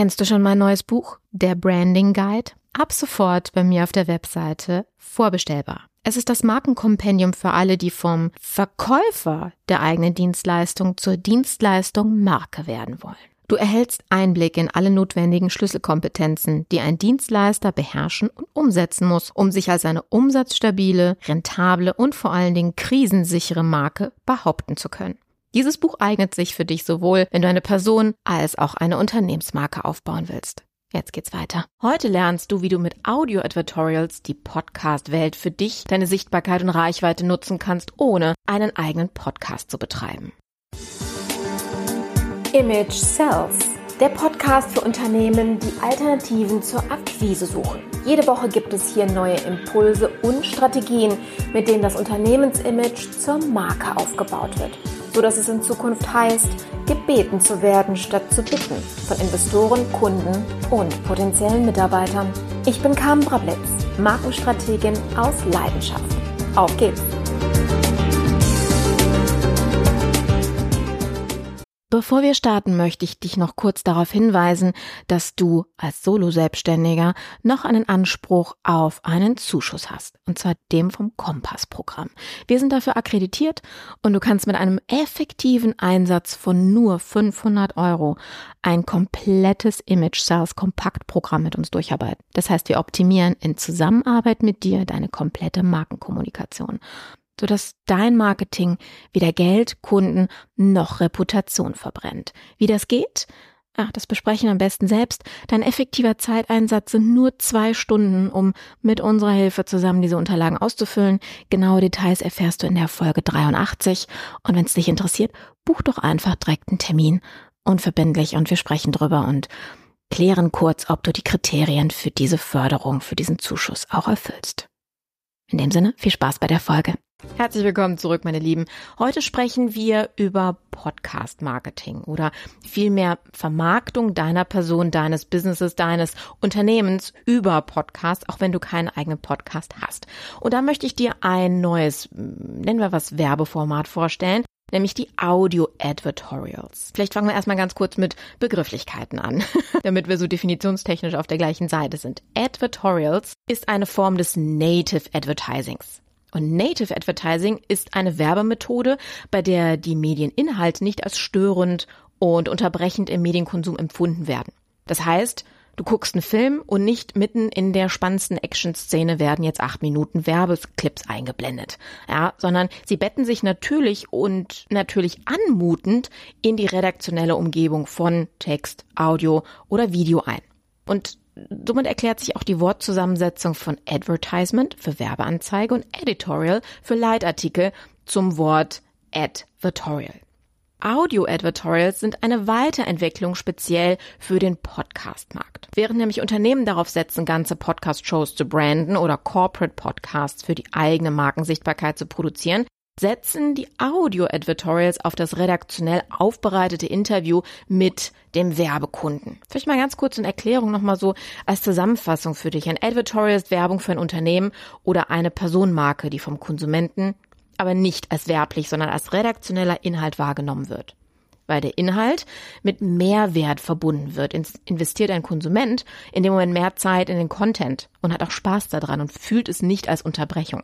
Kennst du schon mein neues Buch, der Branding Guide? Ab sofort bei mir auf der Webseite vorbestellbar. Es ist das Markenkompendium für alle, die vom Verkäufer der eigenen Dienstleistung zur Dienstleistung Marke werden wollen. Du erhältst Einblick in alle notwendigen Schlüsselkompetenzen, die ein Dienstleister beherrschen und umsetzen muss, um sich als eine umsatzstabile, rentable und vor allen Dingen krisensichere Marke behaupten zu können. Dieses Buch eignet sich für dich sowohl, wenn du eine Person als auch eine Unternehmensmarke aufbauen willst. Jetzt geht's weiter. Heute lernst du, wie du mit Audio-Advertorials die Podcast-Welt für dich, deine Sichtbarkeit und Reichweite nutzen kannst, ohne einen eigenen Podcast zu betreiben. Image Self, der Podcast für Unternehmen, die Alternativen zur Akquise suchen. Jede Woche gibt es hier neue Impulse und Strategien, mit denen das Unternehmensimage zur Marke aufgebaut wird so dass es in Zukunft heißt, gebeten zu werden statt zu bitten von Investoren, Kunden und potenziellen Mitarbeitern. Ich bin Carmen Brablitz, Markenstrategin aus Leidenschaft. Auf geht's! Bevor wir starten, möchte ich dich noch kurz darauf hinweisen, dass du als Solo-Selbstständiger noch einen Anspruch auf einen Zuschuss hast. Und zwar dem vom Kompass-Programm. Wir sind dafür akkreditiert und du kannst mit einem effektiven Einsatz von nur 500 Euro ein komplettes Image Sales Kompakt-Programm mit uns durcharbeiten. Das heißt, wir optimieren in Zusammenarbeit mit dir deine komplette Markenkommunikation sodass dein Marketing weder Geld, Kunden noch Reputation verbrennt. Wie das geht? Ach, das besprechen wir am besten selbst. Dein effektiver Zeiteinsatz sind nur zwei Stunden, um mit unserer Hilfe zusammen diese Unterlagen auszufüllen. Genaue Details erfährst du in der Folge 83. Und wenn es dich interessiert, buch doch einfach direkt einen Termin. Unverbindlich und wir sprechen drüber und klären kurz, ob du die Kriterien für diese Förderung, für diesen Zuschuss auch erfüllst. In dem Sinne, viel Spaß bei der Folge. Herzlich willkommen zurück, meine Lieben. Heute sprechen wir über Podcast Marketing oder vielmehr Vermarktung deiner Person, deines Businesses, deines Unternehmens über Podcast, auch wenn du keinen eigenen Podcast hast. Und da möchte ich dir ein neues, nennen wir was, Werbeformat vorstellen nämlich die Audio Advertorials. Vielleicht fangen wir erstmal ganz kurz mit Begrifflichkeiten an, damit wir so definitionstechnisch auf der gleichen Seite sind. Advertorials ist eine Form des Native Advertisings. Und Native Advertising ist eine Werbemethode, bei der die Medieninhalte nicht als störend und unterbrechend im Medienkonsum empfunden werden. Das heißt, du guckst einen Film und nicht mitten in der spannendsten Action-Szene werden jetzt acht Minuten Werbeclips eingeblendet. Ja, sondern sie betten sich natürlich und natürlich anmutend in die redaktionelle Umgebung von Text, Audio oder Video ein. Und Somit erklärt sich auch die Wortzusammensetzung von Advertisement für Werbeanzeige und Editorial für Leitartikel zum Wort Advertorial. Audio-Advertorials sind eine Weiterentwicklung speziell für den Podcast-Markt. Während nämlich Unternehmen darauf setzen, ganze Podcast-Shows zu branden oder Corporate Podcasts für die eigene Markensichtbarkeit zu produzieren, setzen die Audio-Advertorials auf das redaktionell aufbereitete Interview mit dem Werbekunden. Vielleicht mal ganz kurz eine Erklärung nochmal so als Zusammenfassung für dich. Ein Advertorial ist Werbung für ein Unternehmen oder eine Personenmarke, die vom Konsumenten aber nicht als werblich, sondern als redaktioneller Inhalt wahrgenommen wird. Weil der Inhalt mit Mehrwert verbunden wird, investiert ein Konsument in dem Moment mehr Zeit in den Content und hat auch Spaß daran und fühlt es nicht als Unterbrechung.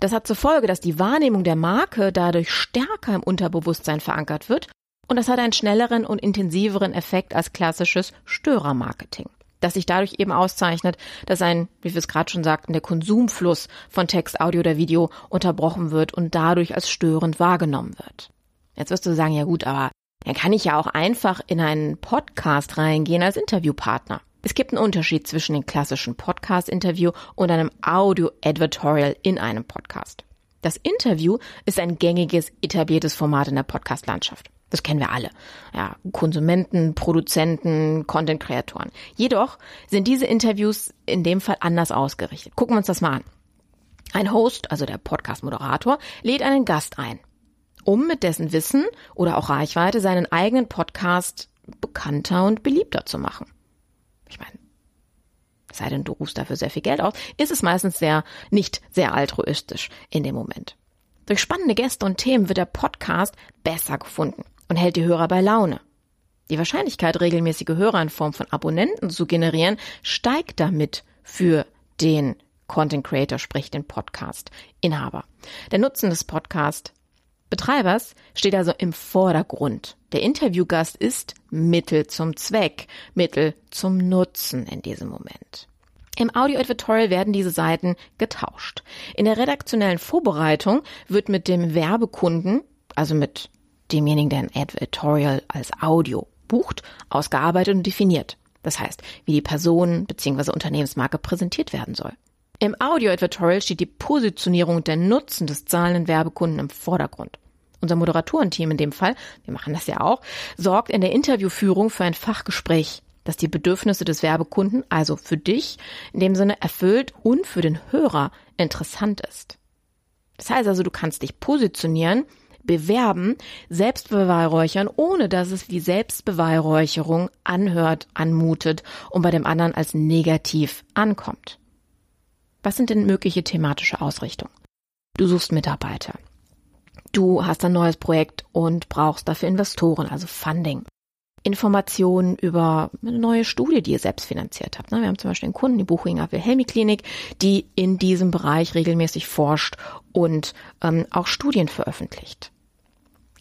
Das hat zur Folge, dass die Wahrnehmung der Marke dadurch stärker im Unterbewusstsein verankert wird und das hat einen schnelleren und intensiveren Effekt als klassisches Störermarketing. Das sich dadurch eben auszeichnet, dass ein, wie wir es gerade schon sagten, der Konsumfluss von Text, Audio oder Video unterbrochen wird und dadurch als störend wahrgenommen wird. Jetzt wirst du sagen, ja gut, aber dann kann ich ja auch einfach in einen Podcast reingehen als Interviewpartner. Es gibt einen Unterschied zwischen dem klassischen Podcast-Interview und einem Audio-Advertorial in einem Podcast. Das Interview ist ein gängiges, etabliertes Format in der Podcast-Landschaft. Das kennen wir alle. Ja, Konsumenten, Produzenten, Content-Kreatoren. Jedoch sind diese Interviews in dem Fall anders ausgerichtet. Gucken wir uns das mal an. Ein Host, also der Podcast-Moderator, lädt einen Gast ein, um mit dessen Wissen oder auch Reichweite seinen eigenen Podcast bekannter und beliebter zu machen ich meine, sei denn du rufst dafür sehr viel Geld aus, ist es meistens sehr, nicht sehr altruistisch in dem Moment. Durch spannende Gäste und Themen wird der Podcast besser gefunden und hält die Hörer bei Laune. Die Wahrscheinlichkeit, regelmäßige Hörer in Form von Abonnenten zu generieren, steigt damit für den Content Creator, sprich den Podcast Inhaber. Der Nutzen des Podcast Betreibers steht also im Vordergrund. Der Interviewgast ist Mittel zum Zweck, Mittel zum Nutzen in diesem Moment. Im Audio-Editorial werden diese Seiten getauscht. In der redaktionellen Vorbereitung wird mit dem Werbekunden, also mit demjenigen, der ein Editorial als Audio bucht, ausgearbeitet und definiert. Das heißt, wie die Person bzw. Unternehmensmarke präsentiert werden soll. Im Audio-Editorial steht die Positionierung der Nutzen des zahlenden Werbekunden im Vordergrund. Unser Moderatorenteam in dem Fall, wir machen das ja auch, sorgt in der Interviewführung für ein Fachgespräch, das die Bedürfnisse des Werbekunden, also für dich, in dem Sinne erfüllt und für den Hörer interessant ist. Das heißt also, du kannst dich positionieren, bewerben, selbst beweihräuchern, ohne dass es wie Selbstbeweihräucherung anhört, anmutet und bei dem anderen als negativ ankommt. Was sind denn mögliche thematische Ausrichtungen? Du suchst Mitarbeiter. Du hast ein neues Projekt und brauchst dafür Investoren, also Funding. Informationen über eine neue Studie, die ihr selbst finanziert habt. Wir haben zum Beispiel einen Kunden, die Buchinger Wilhelmi Klinik, die in diesem Bereich regelmäßig forscht und ähm, auch Studien veröffentlicht.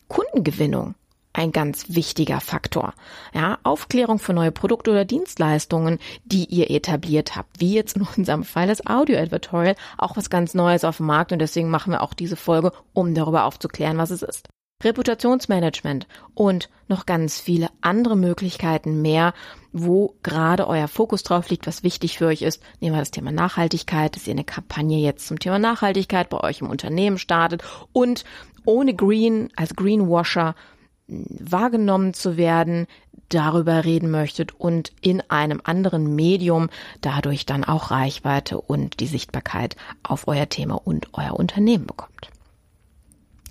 Kundengewinnung ein ganz wichtiger Faktor. Ja, Aufklärung für neue Produkte oder Dienstleistungen, die ihr etabliert habt, wie jetzt in unserem Fall das Audio Advertorial, auch was ganz Neues auf dem Markt und deswegen machen wir auch diese Folge, um darüber aufzuklären, was es ist. Reputationsmanagement und noch ganz viele andere Möglichkeiten mehr, wo gerade euer Fokus drauf liegt, was wichtig für euch ist. Nehmen wir das Thema Nachhaltigkeit, dass ihr eine Kampagne jetzt zum Thema Nachhaltigkeit bei euch im Unternehmen startet und ohne Green als Greenwasher wahrgenommen zu werden, darüber reden möchtet und in einem anderen Medium dadurch dann auch Reichweite und die Sichtbarkeit auf euer Thema und euer Unternehmen bekommt.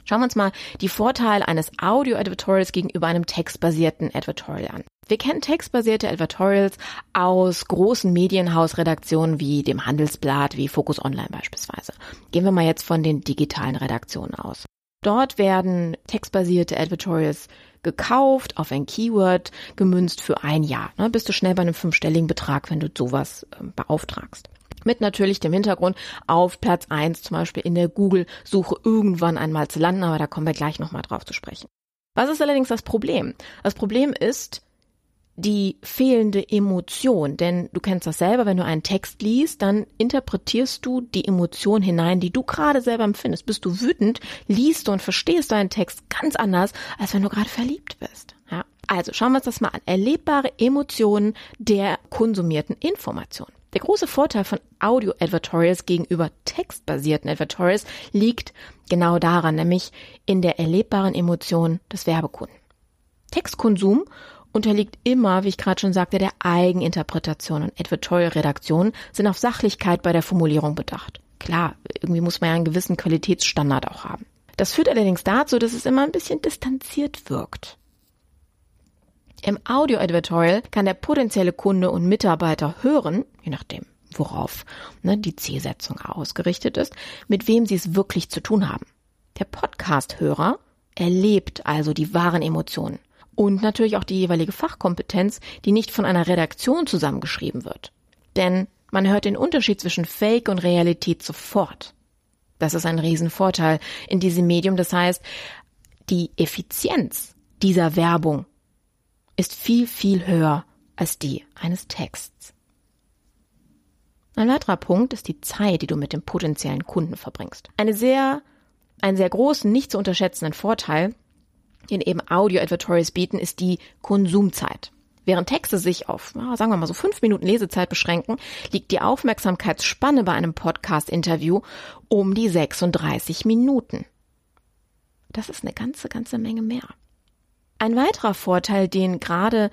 Schauen wir uns mal die Vorteile eines Audio-Advertorials gegenüber einem textbasierten Advertorial an. Wir kennen textbasierte Advertorials aus großen Medienhausredaktionen wie dem Handelsblatt, wie Focus Online beispielsweise. Gehen wir mal jetzt von den digitalen Redaktionen aus. Dort werden textbasierte Advertorials gekauft, auf ein Keyword gemünzt für ein Jahr. Ne, bist du schnell bei einem fünfstelligen Betrag, wenn du sowas äh, beauftragst. Mit natürlich dem Hintergrund, auf Platz eins zum Beispiel in der Google-Suche irgendwann einmal zu landen, aber da kommen wir gleich nochmal drauf zu sprechen. Was ist allerdings das Problem? Das Problem ist, die fehlende Emotion. Denn du kennst das selber, wenn du einen Text liest, dann interpretierst du die Emotion hinein, die du gerade selber empfindest. Bist du wütend, liest du und verstehst deinen Text ganz anders, als wenn du gerade verliebt bist. Ja? Also schauen wir uns das mal an. Erlebbare Emotionen der konsumierten Information. Der große Vorteil von Audio-Advertorials gegenüber textbasierten Advertorials liegt genau daran, nämlich in der erlebbaren Emotion des Werbekunden. Textkonsum unterliegt immer, wie ich gerade schon sagte, der Eigeninterpretation und Editorial-Redaktionen sind auf Sachlichkeit bei der Formulierung bedacht. Klar, irgendwie muss man ja einen gewissen Qualitätsstandard auch haben. Das führt allerdings dazu, dass es immer ein bisschen distanziert wirkt. Im Audio-Editorial kann der potenzielle Kunde und Mitarbeiter hören, je nachdem, worauf ne, die Zielsetzung ausgerichtet ist, mit wem sie es wirklich zu tun haben. Der Podcast-Hörer erlebt also die wahren Emotionen und natürlich auch die jeweilige Fachkompetenz, die nicht von einer Redaktion zusammengeschrieben wird. Denn man hört den Unterschied zwischen Fake und Realität sofort. Das ist ein Riesenvorteil in diesem Medium. Das heißt, die Effizienz dieser Werbung ist viel, viel höher als die eines Texts. Ein weiterer Punkt ist die Zeit, die du mit dem potenziellen Kunden verbringst. Eine sehr, einen sehr großen, nicht zu unterschätzenden Vorteil den eben Audio-Advertorials bieten, ist die Konsumzeit. Während Texte sich auf, sagen wir mal so fünf Minuten Lesezeit beschränken, liegt die Aufmerksamkeitsspanne bei einem Podcast-Interview um die 36 Minuten. Das ist eine ganze, ganze Menge mehr. Ein weiterer Vorteil, den gerade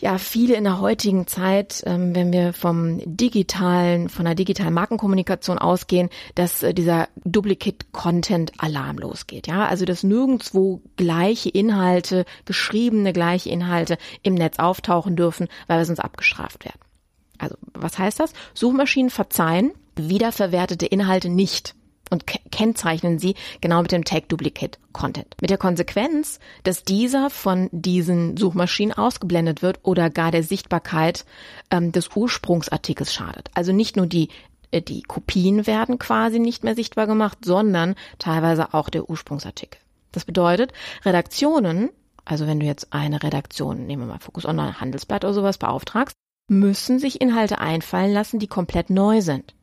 ja viele in der heutigen Zeit, ähm, wenn wir vom digitalen, von der digitalen Markenkommunikation ausgehen, dass äh, dieser Duplicate-Content-Alarm losgeht. Ja, also dass nirgendwo gleiche Inhalte, geschriebene gleiche Inhalte im Netz auftauchen dürfen, weil wir sonst abgestraft werden. Also was heißt das? Suchmaschinen verzeihen wiederverwertete Inhalte nicht. Und kennzeichnen sie genau mit dem Tag Duplicate Content. Mit der Konsequenz, dass dieser von diesen Suchmaschinen ausgeblendet wird oder gar der Sichtbarkeit ähm, des Ursprungsartikels schadet. Also nicht nur die äh, die Kopien werden quasi nicht mehr sichtbar gemacht, sondern teilweise auch der Ursprungsartikel. Das bedeutet, Redaktionen, also wenn du jetzt eine Redaktion, nehmen wir mal Fokus Online, Handelsblatt oder sowas beauftragst, müssen sich Inhalte einfallen lassen, die komplett neu sind.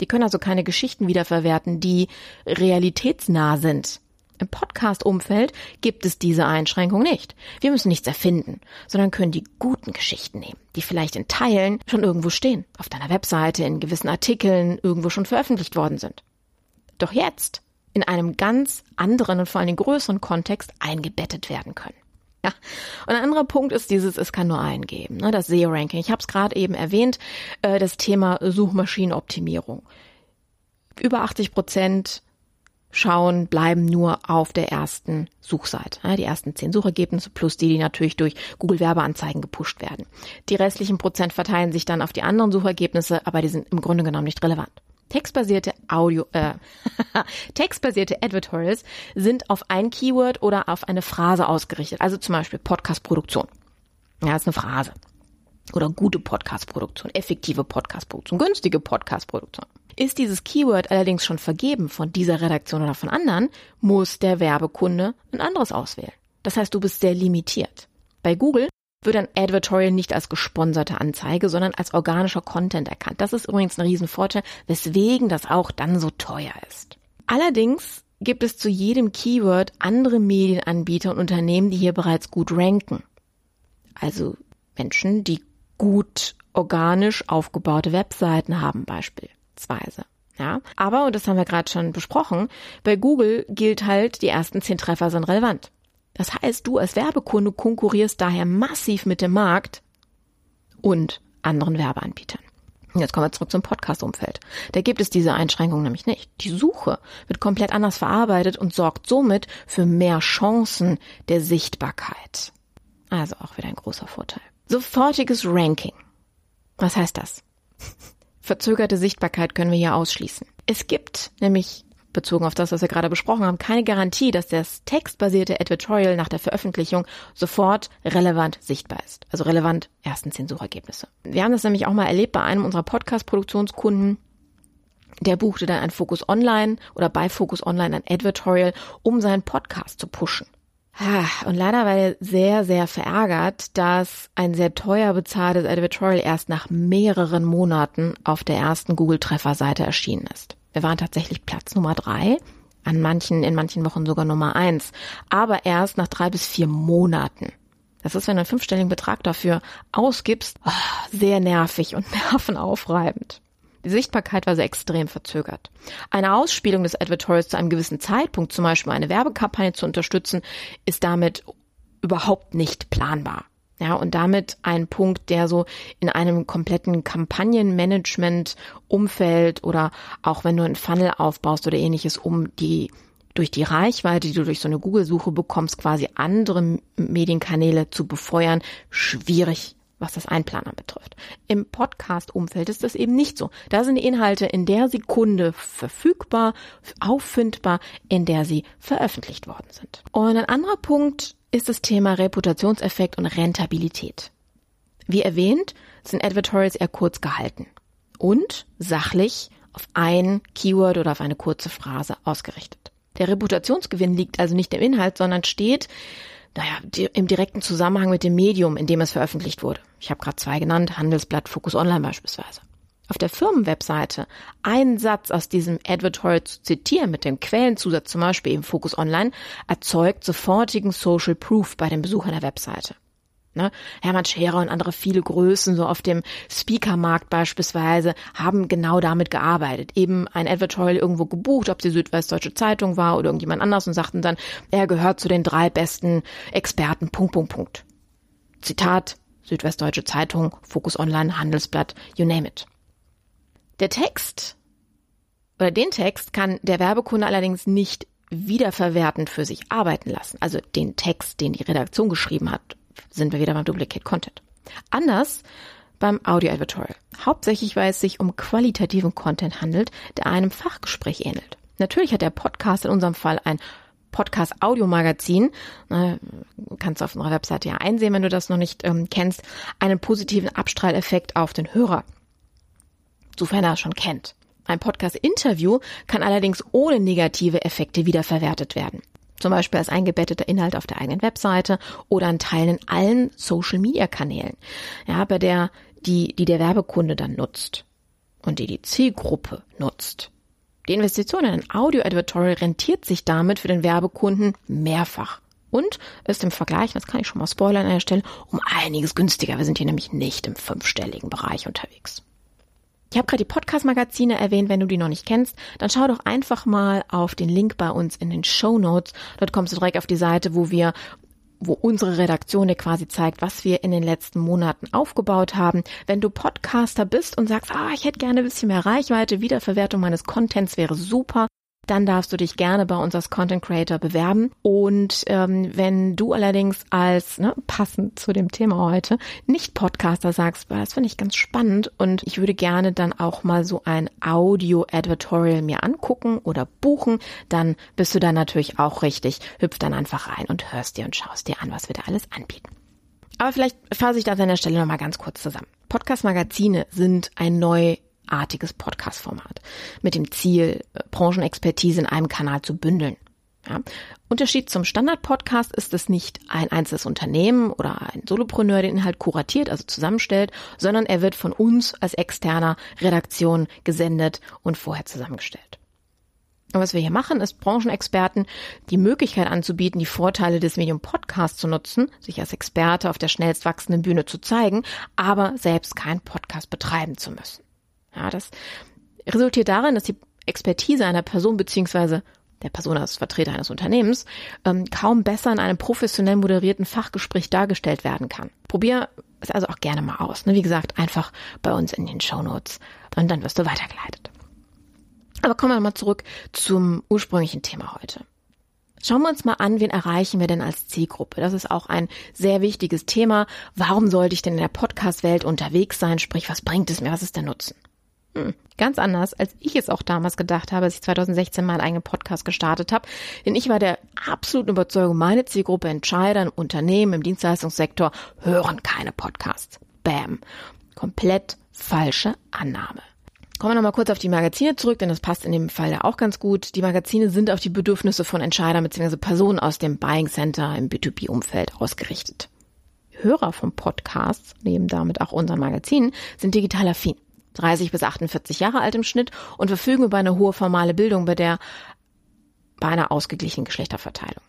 Die können also keine Geschichten wiederverwerten, die realitätsnah sind. Im Podcast-Umfeld gibt es diese Einschränkung nicht. Wir müssen nichts erfinden, sondern können die guten Geschichten nehmen, die vielleicht in Teilen schon irgendwo stehen, auf deiner Webseite, in gewissen Artikeln irgendwo schon veröffentlicht worden sind. Doch jetzt in einem ganz anderen und vor allem größeren Kontext eingebettet werden können. Ja. Und ein anderer Punkt ist dieses, es kann nur einen geben, ne, das SEO-Ranking. Ich habe es gerade eben erwähnt, äh, das Thema Suchmaschinenoptimierung. Über 80 Prozent schauen, bleiben nur auf der ersten Suchseite. Ja, die ersten zehn Suchergebnisse plus die, die natürlich durch Google Werbeanzeigen gepusht werden. Die restlichen Prozent verteilen sich dann auf die anderen Suchergebnisse, aber die sind im Grunde genommen nicht relevant. Textbasierte Audio, äh, textbasierte Advertorials sind auf ein Keyword oder auf eine Phrase ausgerichtet. Also zum Beispiel Podcast-Produktion. Ja, ist eine Phrase. Oder gute Podcast-Produktion, effektive Podcast-Produktion, günstige Podcast-Produktion. Ist dieses Keyword allerdings schon vergeben von dieser Redaktion oder von anderen, muss der Werbekunde ein anderes auswählen. Das heißt, du bist sehr limitiert. Bei Google wird ein Advertorial nicht als gesponserte Anzeige, sondern als organischer Content erkannt. Das ist übrigens ein Riesenvorteil, weswegen das auch dann so teuer ist. Allerdings gibt es zu jedem Keyword andere Medienanbieter und Unternehmen, die hier bereits gut ranken. Also Menschen, die gut organisch aufgebaute Webseiten haben beispielsweise. Ja, aber, und das haben wir gerade schon besprochen, bei Google gilt halt, die ersten zehn Treffer sind relevant. Das heißt, du als Werbekunde konkurrierst daher massiv mit dem Markt und anderen Werbeanbietern. Jetzt kommen wir zurück zum Podcast-Umfeld. Da gibt es diese Einschränkung nämlich nicht. Die Suche wird komplett anders verarbeitet und sorgt somit für mehr Chancen der Sichtbarkeit. Also auch wieder ein großer Vorteil. Sofortiges Ranking. Was heißt das? Verzögerte Sichtbarkeit können wir hier ausschließen. Es gibt nämlich bezogen auf das, was wir gerade besprochen haben, keine Garantie, dass das textbasierte Advertorial nach der Veröffentlichung sofort relevant sichtbar ist. Also relevant ersten zehn Suchergebnisse. Wir haben das nämlich auch mal erlebt bei einem unserer Podcast-Produktionskunden. Der buchte dann ein Focus Online oder bei Focus Online ein Advertorial, um seinen Podcast zu pushen. Und leider war er sehr, sehr verärgert, dass ein sehr teuer bezahltes Advertorial erst nach mehreren Monaten auf der ersten Google-Trefferseite erschienen ist. Wir waren tatsächlich Platz Nummer drei, an manchen, in manchen Wochen sogar Nummer eins, aber erst nach drei bis vier Monaten. Das ist, wenn du einen fünfstelligen Betrag dafür ausgibst, oh, sehr nervig und nervenaufreibend. Die Sichtbarkeit war sehr extrem verzögert. Eine Ausspielung des Advertorials zu einem gewissen Zeitpunkt, zum Beispiel eine Werbekampagne zu unterstützen, ist damit überhaupt nicht planbar. Ja, und damit ein Punkt, der so in einem kompletten Kampagnenmanagement-Umfeld oder auch wenn du einen Funnel aufbaust oder ähnliches, um die durch die Reichweite, die du durch so eine Google-Suche bekommst, quasi andere Medienkanäle zu befeuern, schwierig, was das Einplanen betrifft. Im Podcast-Umfeld ist das eben nicht so. Da sind Inhalte in der Sekunde verfügbar, auffindbar, in der sie veröffentlicht worden sind. Und ein anderer Punkt, ist das Thema Reputationseffekt und Rentabilität. Wie erwähnt, sind Advertorials eher kurz gehalten und sachlich auf ein Keyword oder auf eine kurze Phrase ausgerichtet. Der Reputationsgewinn liegt also nicht im Inhalt, sondern steht naja, im direkten Zusammenhang mit dem Medium, in dem es veröffentlicht wurde. Ich habe gerade zwei genannt, Handelsblatt, Focus Online beispielsweise auf der Firmenwebseite einen Satz aus diesem Advertorial zu zitieren mit dem Quellenzusatz, zum Beispiel im Focus Online, erzeugt sofortigen Social Proof bei den Besuchern der Webseite. Ne? Hermann Scherer und andere viele Größen, so auf dem Speakermarkt beispielsweise, haben genau damit gearbeitet. Eben ein Advertorial irgendwo gebucht, ob sie Südwestdeutsche Zeitung war oder irgendjemand anders und sagten dann, er gehört zu den drei besten Experten, Punkt, Punkt, Punkt. Zitat, Südwestdeutsche Zeitung, Focus Online, Handelsblatt, you name it. Der Text oder den Text kann der Werbekunde allerdings nicht wiederverwertend für sich arbeiten lassen. Also den Text, den die Redaktion geschrieben hat, sind wir wieder beim Duplicate Content. Anders beim Audio Advertorial. Hauptsächlich, weil es sich um qualitativen Content handelt, der einem Fachgespräch ähnelt. Natürlich hat der Podcast in unserem Fall ein Podcast-Audio-Magazin, kannst du auf unserer Webseite ja einsehen, wenn du das noch nicht ähm, kennst, einen positiven Abstrahleffekt auf den Hörer, sofern er es schon kennt. Ein Podcast-Interview kann allerdings ohne negative Effekte wiederverwertet werden. Zum Beispiel als eingebetteter Inhalt auf der eigenen Webseite oder ein Teil in allen Social-Media-Kanälen, ja, bei der die, die der Werbekunde dann nutzt und die die Zielgruppe nutzt. Die Investition in ein Audio-Advertorial rentiert sich damit für den Werbekunden mehrfach und ist im Vergleich, das kann ich schon mal spoilern an der Stelle, um einiges günstiger. Wir sind hier nämlich nicht im fünfstelligen Bereich unterwegs. Ich habe gerade die Podcast-Magazine erwähnt. Wenn du die noch nicht kennst, dann schau doch einfach mal auf den Link bei uns in den Show Notes. Dort kommst du direkt auf die Seite, wo wir wo unsere Redaktion dir quasi zeigt, was wir in den letzten Monaten aufgebaut haben. Wenn du Podcaster bist und sagst, ah, ich hätte gerne ein bisschen mehr Reichweite, Wiederverwertung meines Contents wäre super, dann darfst du dich gerne bei uns als Content Creator bewerben. Und ähm, wenn du allerdings als, ne, passend zu dem Thema heute, nicht Podcaster sagst, das finde ich ganz spannend und ich würde gerne dann auch mal so ein Audio-Advertorial mir angucken oder buchen, dann bist du da natürlich auch richtig. Hüpf dann einfach rein und hörst dir und schaust dir an, was wir da alles anbieten. Aber vielleicht fasse ich das an der Stelle nochmal ganz kurz zusammen. Podcast-Magazine sind ein neu artiges Podcast-Format mit dem Ziel, äh, Branchenexpertise in einem Kanal zu bündeln. Ja. Unterschied zum Standard-Podcast ist es nicht ein einzelnes Unternehmen oder ein Solopreneur den Inhalt kuratiert, also zusammenstellt, sondern er wird von uns als externer Redaktion gesendet und vorher zusammengestellt. Und was wir hier machen, ist Branchenexperten die Möglichkeit anzubieten, die Vorteile des Medium Podcast zu nutzen, sich als Experte auf der schnellst wachsenden Bühne zu zeigen, aber selbst keinen Podcast betreiben zu müssen. Ja, das resultiert darin, dass die Expertise einer Person beziehungsweise der Person als Vertreter eines Unternehmens ähm, kaum besser in einem professionell moderierten Fachgespräch dargestellt werden kann. Probier es also auch gerne mal aus. Ne? Wie gesagt, einfach bei uns in den Show Notes und dann wirst du weitergeleitet. Aber kommen wir mal zurück zum ursprünglichen Thema heute. Schauen wir uns mal an, wen erreichen wir denn als Zielgruppe? Das ist auch ein sehr wichtiges Thema. Warum sollte ich denn in der Podcast-Welt unterwegs sein? Sprich, was bringt es mir? Was ist der Nutzen? Hm, ganz anders, als ich es auch damals gedacht habe, als ich 2016 meinen eigenen Podcast gestartet habe. Denn ich war der absoluten Überzeugung, meine Zielgruppe Entscheider Unternehmen, im Dienstleistungssektor hören keine Podcasts. Bam. Komplett falsche Annahme. Kommen wir nochmal kurz auf die Magazine zurück, denn das passt in dem Fall ja auch ganz gut. Die Magazine sind auf die Bedürfnisse von Entscheidern bzw. Personen aus dem Buying Center im B2B-Umfeld ausgerichtet. Hörer von Podcasts, neben damit auch unseren Magazinen, sind digital affin. 30 bis 48 Jahre alt im Schnitt und verfügen über eine hohe formale Bildung bei der bei einer ausgeglichenen Geschlechterverteilung.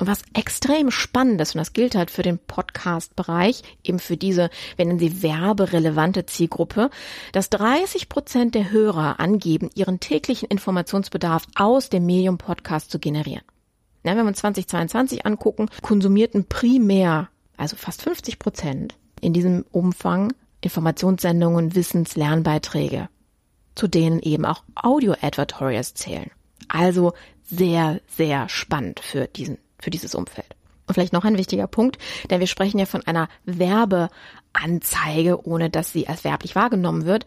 Und was extrem spannend ist, und das gilt halt für den Podcast-Bereich, eben für diese, wenn sie werberelevante Zielgruppe, dass 30 Prozent der Hörer angeben, ihren täglichen Informationsbedarf aus dem Medium Podcast zu generieren. Ja, wenn wir uns 2022 angucken, konsumierten primär, also fast 50 Prozent in diesem Umfang Informationssendungen, Wissens-, Lernbeiträge, zu denen eben auch Audio-Advertorials zählen. Also sehr, sehr spannend für diesen, für dieses Umfeld. Und vielleicht noch ein wichtiger Punkt, denn wir sprechen ja von einer Werbeanzeige, ohne dass sie als werblich wahrgenommen wird.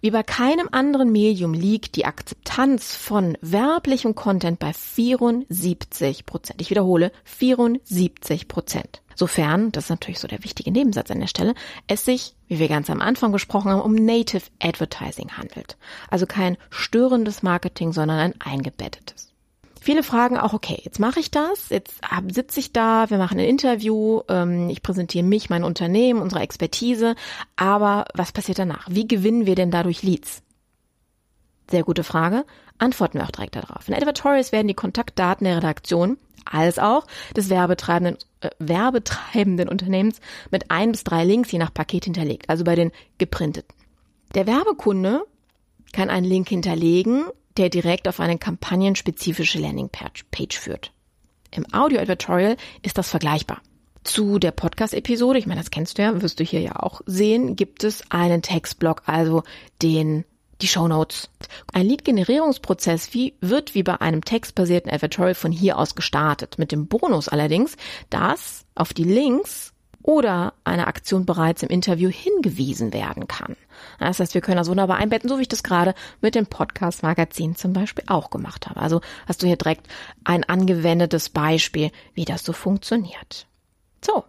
Wie bei keinem anderen Medium liegt die Akzeptanz von werblichem Content bei 74 Prozent. Ich wiederhole, 74 Prozent. Sofern, das ist natürlich so der wichtige Nebensatz an der Stelle, es sich, wie wir ganz am Anfang gesprochen haben, um Native Advertising handelt. Also kein störendes Marketing, sondern ein eingebettetes. Viele fragen auch, okay, jetzt mache ich das, jetzt sitze ich da, wir machen ein Interview, ähm, ich präsentiere mich, mein Unternehmen, unsere Expertise, aber was passiert danach? Wie gewinnen wir denn dadurch Leads? Sehr gute Frage. Antworten wir auch direkt darauf. In Advertorials werden die Kontaktdaten der Redaktion als auch des werbetreibenden, äh, werbetreibenden Unternehmens mit ein bis drei Links je nach Paket hinterlegt, also bei den geprinteten. Der Werbekunde kann einen Link hinterlegen, der direkt auf eine kampagnenspezifische Landingpage führt. Im Audio-Advertorial ist das vergleichbar. Zu der Podcast-Episode, ich meine, das kennst du ja, wirst du hier ja auch sehen, gibt es einen Textblock, also den die Show Notes. Ein Lead-Generierungsprozess wie, wird wie bei einem textbasierten Advertorial von hier aus gestartet. Mit dem Bonus allerdings, dass auf die Links oder eine Aktion bereits im Interview hingewiesen werden kann. Das heißt, wir können das wunderbar einbetten, so wie ich das gerade mit dem Podcast-Magazin zum Beispiel auch gemacht habe. Also hast du hier direkt ein angewendetes Beispiel, wie das so funktioniert. So,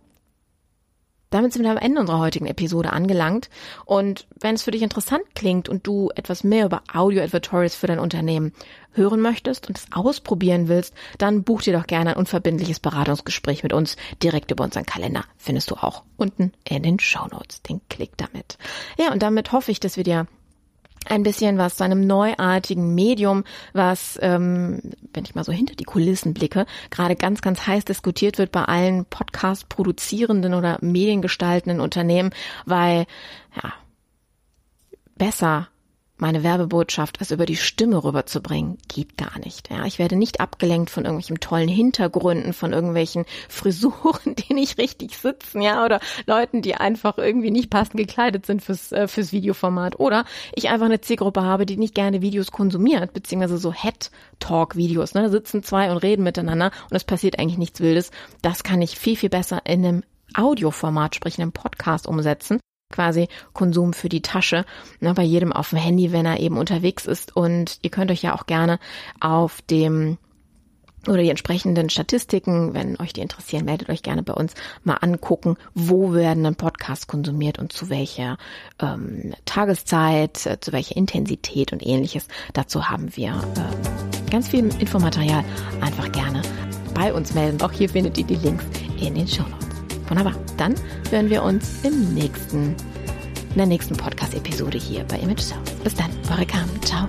damit sind wir am Ende unserer heutigen Episode angelangt. Und wenn es für dich interessant klingt und du etwas mehr über Audio Advertorials für dein Unternehmen hören möchtest und es ausprobieren willst, dann buch dir doch gerne ein unverbindliches Beratungsgespräch mit uns direkt über unseren Kalender. Findest du auch unten in den Show Notes. Den Klick damit. Ja, und damit hoffe ich, dass wir dir ein bisschen was zu einem neuartigen Medium, was, ähm, wenn ich mal so hinter die Kulissen blicke, gerade ganz, ganz heiß diskutiert wird bei allen Podcast-produzierenden oder mediengestaltenden Unternehmen, weil ja besser meine Werbebotschaft als über die Stimme rüberzubringen, geht gar nicht. Ja, ich werde nicht abgelenkt von irgendwelchen tollen Hintergründen, von irgendwelchen Frisuren, die nicht richtig sitzen, ja, oder Leuten, die einfach irgendwie nicht passend gekleidet sind fürs, äh, fürs Videoformat. Oder ich einfach eine Zielgruppe habe, die nicht gerne Videos konsumiert, beziehungsweise so Head-Talk-Videos. Ne? Da sitzen zwei und reden miteinander und es passiert eigentlich nichts Wildes. Das kann ich viel, viel besser in einem Audioformat, sprich in einem Podcast umsetzen quasi Konsum für die Tasche, ne, bei jedem auf dem Handy, wenn er eben unterwegs ist. Und ihr könnt euch ja auch gerne auf dem oder die entsprechenden Statistiken, wenn euch die interessieren, meldet euch gerne bei uns mal angucken, wo werden ein Podcast konsumiert und zu welcher ähm, Tageszeit, äh, zu welcher Intensität und ähnliches. Dazu haben wir äh, ganz viel Infomaterial. Einfach gerne bei uns melden. Auch hier findet ihr die Links in den Show Notes. Wunderbar. Dann hören wir uns im nächsten, in der nächsten Podcast-Episode hier bei Image South. Bis dann, eure Carmen. Ciao.